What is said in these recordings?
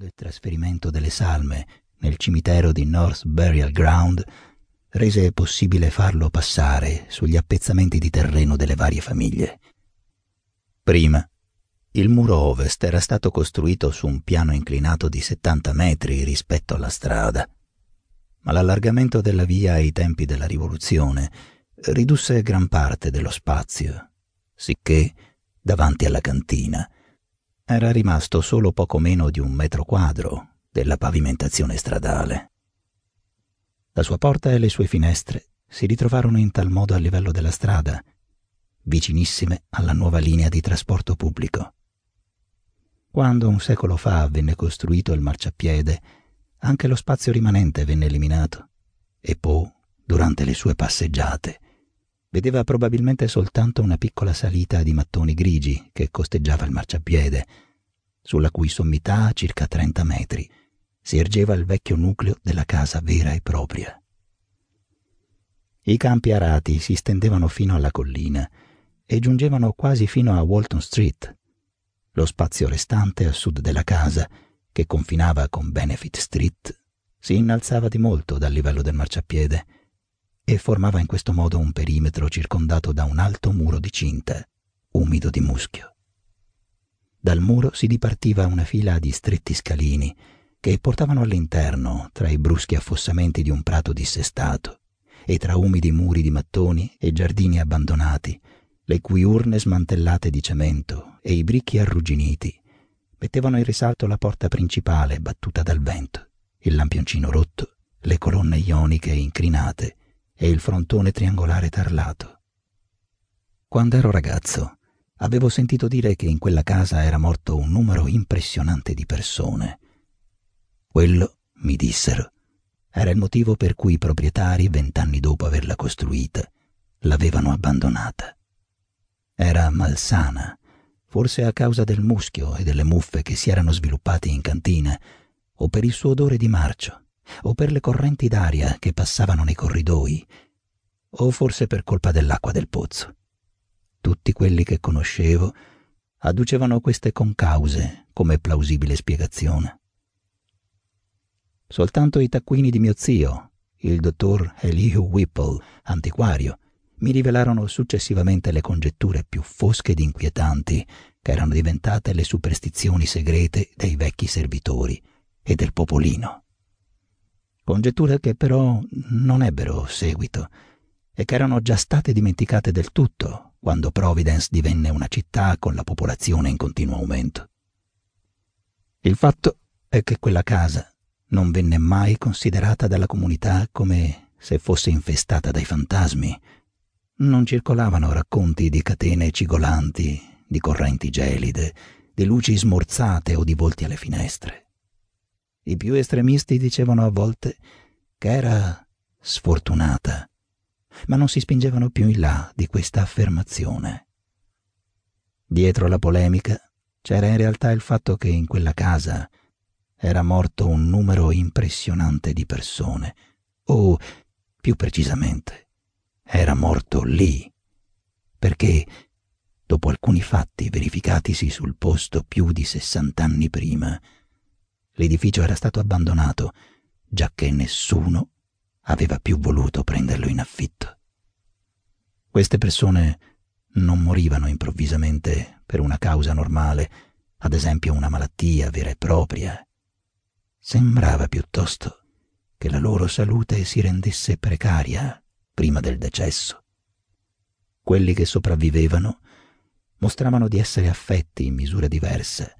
quando il trasferimento delle salme nel cimitero di North Burial Ground rese possibile farlo passare sugli appezzamenti di terreno delle varie famiglie. Prima, il muro ovest era stato costruito su un piano inclinato di 70 metri rispetto alla strada, ma l'allargamento della via ai tempi della rivoluzione ridusse gran parte dello spazio, sicché, davanti alla cantina, era rimasto solo poco meno di un metro quadro della pavimentazione stradale. La sua porta e le sue finestre si ritrovarono in tal modo a livello della strada, vicinissime alla nuova linea di trasporto pubblico. Quando un secolo fa venne costruito il marciapiede, anche lo spazio rimanente venne eliminato e Poe, durante le sue passeggiate, vedeva probabilmente soltanto una piccola salita di mattoni grigi che costeggiava il marciapiede, sulla cui sommità a circa 30 metri si ergeva il vecchio nucleo della casa vera e propria. I campi arati si stendevano fino alla collina e giungevano quasi fino a Walton Street. Lo spazio restante a sud della casa, che confinava con Benefit Street, si innalzava di molto dal livello del marciapiede e formava in questo modo un perimetro circondato da un alto muro di cinta, umido di muschio. Dal muro si dipartiva una fila di stretti scalini che portavano all'interno, tra i bruschi affossamenti di un prato dissestato e tra umidi muri di mattoni e giardini abbandonati, le cui urne smantellate di cemento e i bricchi arrugginiti mettevano in risalto la porta principale battuta dal vento, il lampioncino rotto, le colonne ioniche incrinate e il frontone triangolare tarlato. Quando ero ragazzo, avevo sentito dire che in quella casa era morto un numero impressionante di persone. Quello, mi dissero, era il motivo per cui i proprietari, vent'anni dopo averla costruita, l'avevano abbandonata. Era malsana, forse a causa del muschio e delle muffe che si erano sviluppate in cantina, o per il suo odore di marcio, o per le correnti d'aria che passavano nei corridoi, o forse per colpa dell'acqua del pozzo. Tutti quelli che conoscevo adducevano queste concause come plausibile spiegazione. Soltanto i taccuini di mio zio, il dottor Elihu Whipple, antiquario, mi rivelarono successivamente le congetture più fosche ed inquietanti che erano diventate le superstizioni segrete dei vecchi servitori e del popolino. Congetture che però non ebbero seguito e che erano già state dimenticate del tutto quando Providence divenne una città con la popolazione in continuo aumento. Il fatto è che quella casa non venne mai considerata dalla comunità come se fosse infestata dai fantasmi. Non circolavano racconti di catene cigolanti, di correnti gelide, di luci smorzate o di volti alle finestre. I più estremisti dicevano a volte che era sfortunata ma non si spingevano più in là di questa affermazione. Dietro la polemica c'era in realtà il fatto che in quella casa era morto un numero impressionante di persone, o, più precisamente, era morto lì, perché, dopo alcuni fatti verificatisi sul posto più di sessant'anni prima, l'edificio era stato abbandonato, giacché nessuno aveva più voluto prenderlo in affitto. Queste persone non morivano improvvisamente per una causa normale, ad esempio una malattia vera e propria. Sembrava piuttosto che la loro salute si rendesse precaria prima del decesso. Quelli che sopravvivevano mostravano di essere affetti in misura diversa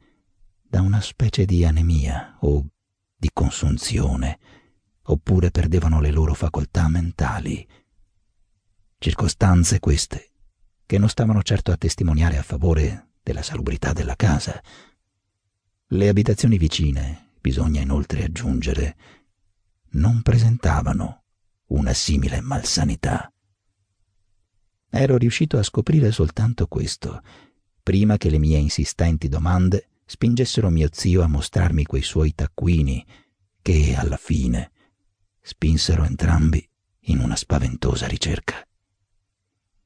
da una specie di anemia o di consunzione oppure perdevano le loro facoltà mentali. Circostanze queste che non stavano certo a testimoniare a favore della salubrità della casa. Le abitazioni vicine, bisogna inoltre aggiungere, non presentavano una simile malsanità. Ero riuscito a scoprire soltanto questo, prima che le mie insistenti domande spingessero mio zio a mostrarmi quei suoi taccuini che, alla fine, spinsero entrambi in una spaventosa ricerca.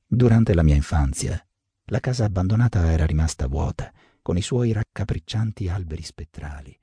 Durante la mia infanzia, la casa abbandonata era rimasta vuota, con i suoi raccapriccianti alberi spettrali,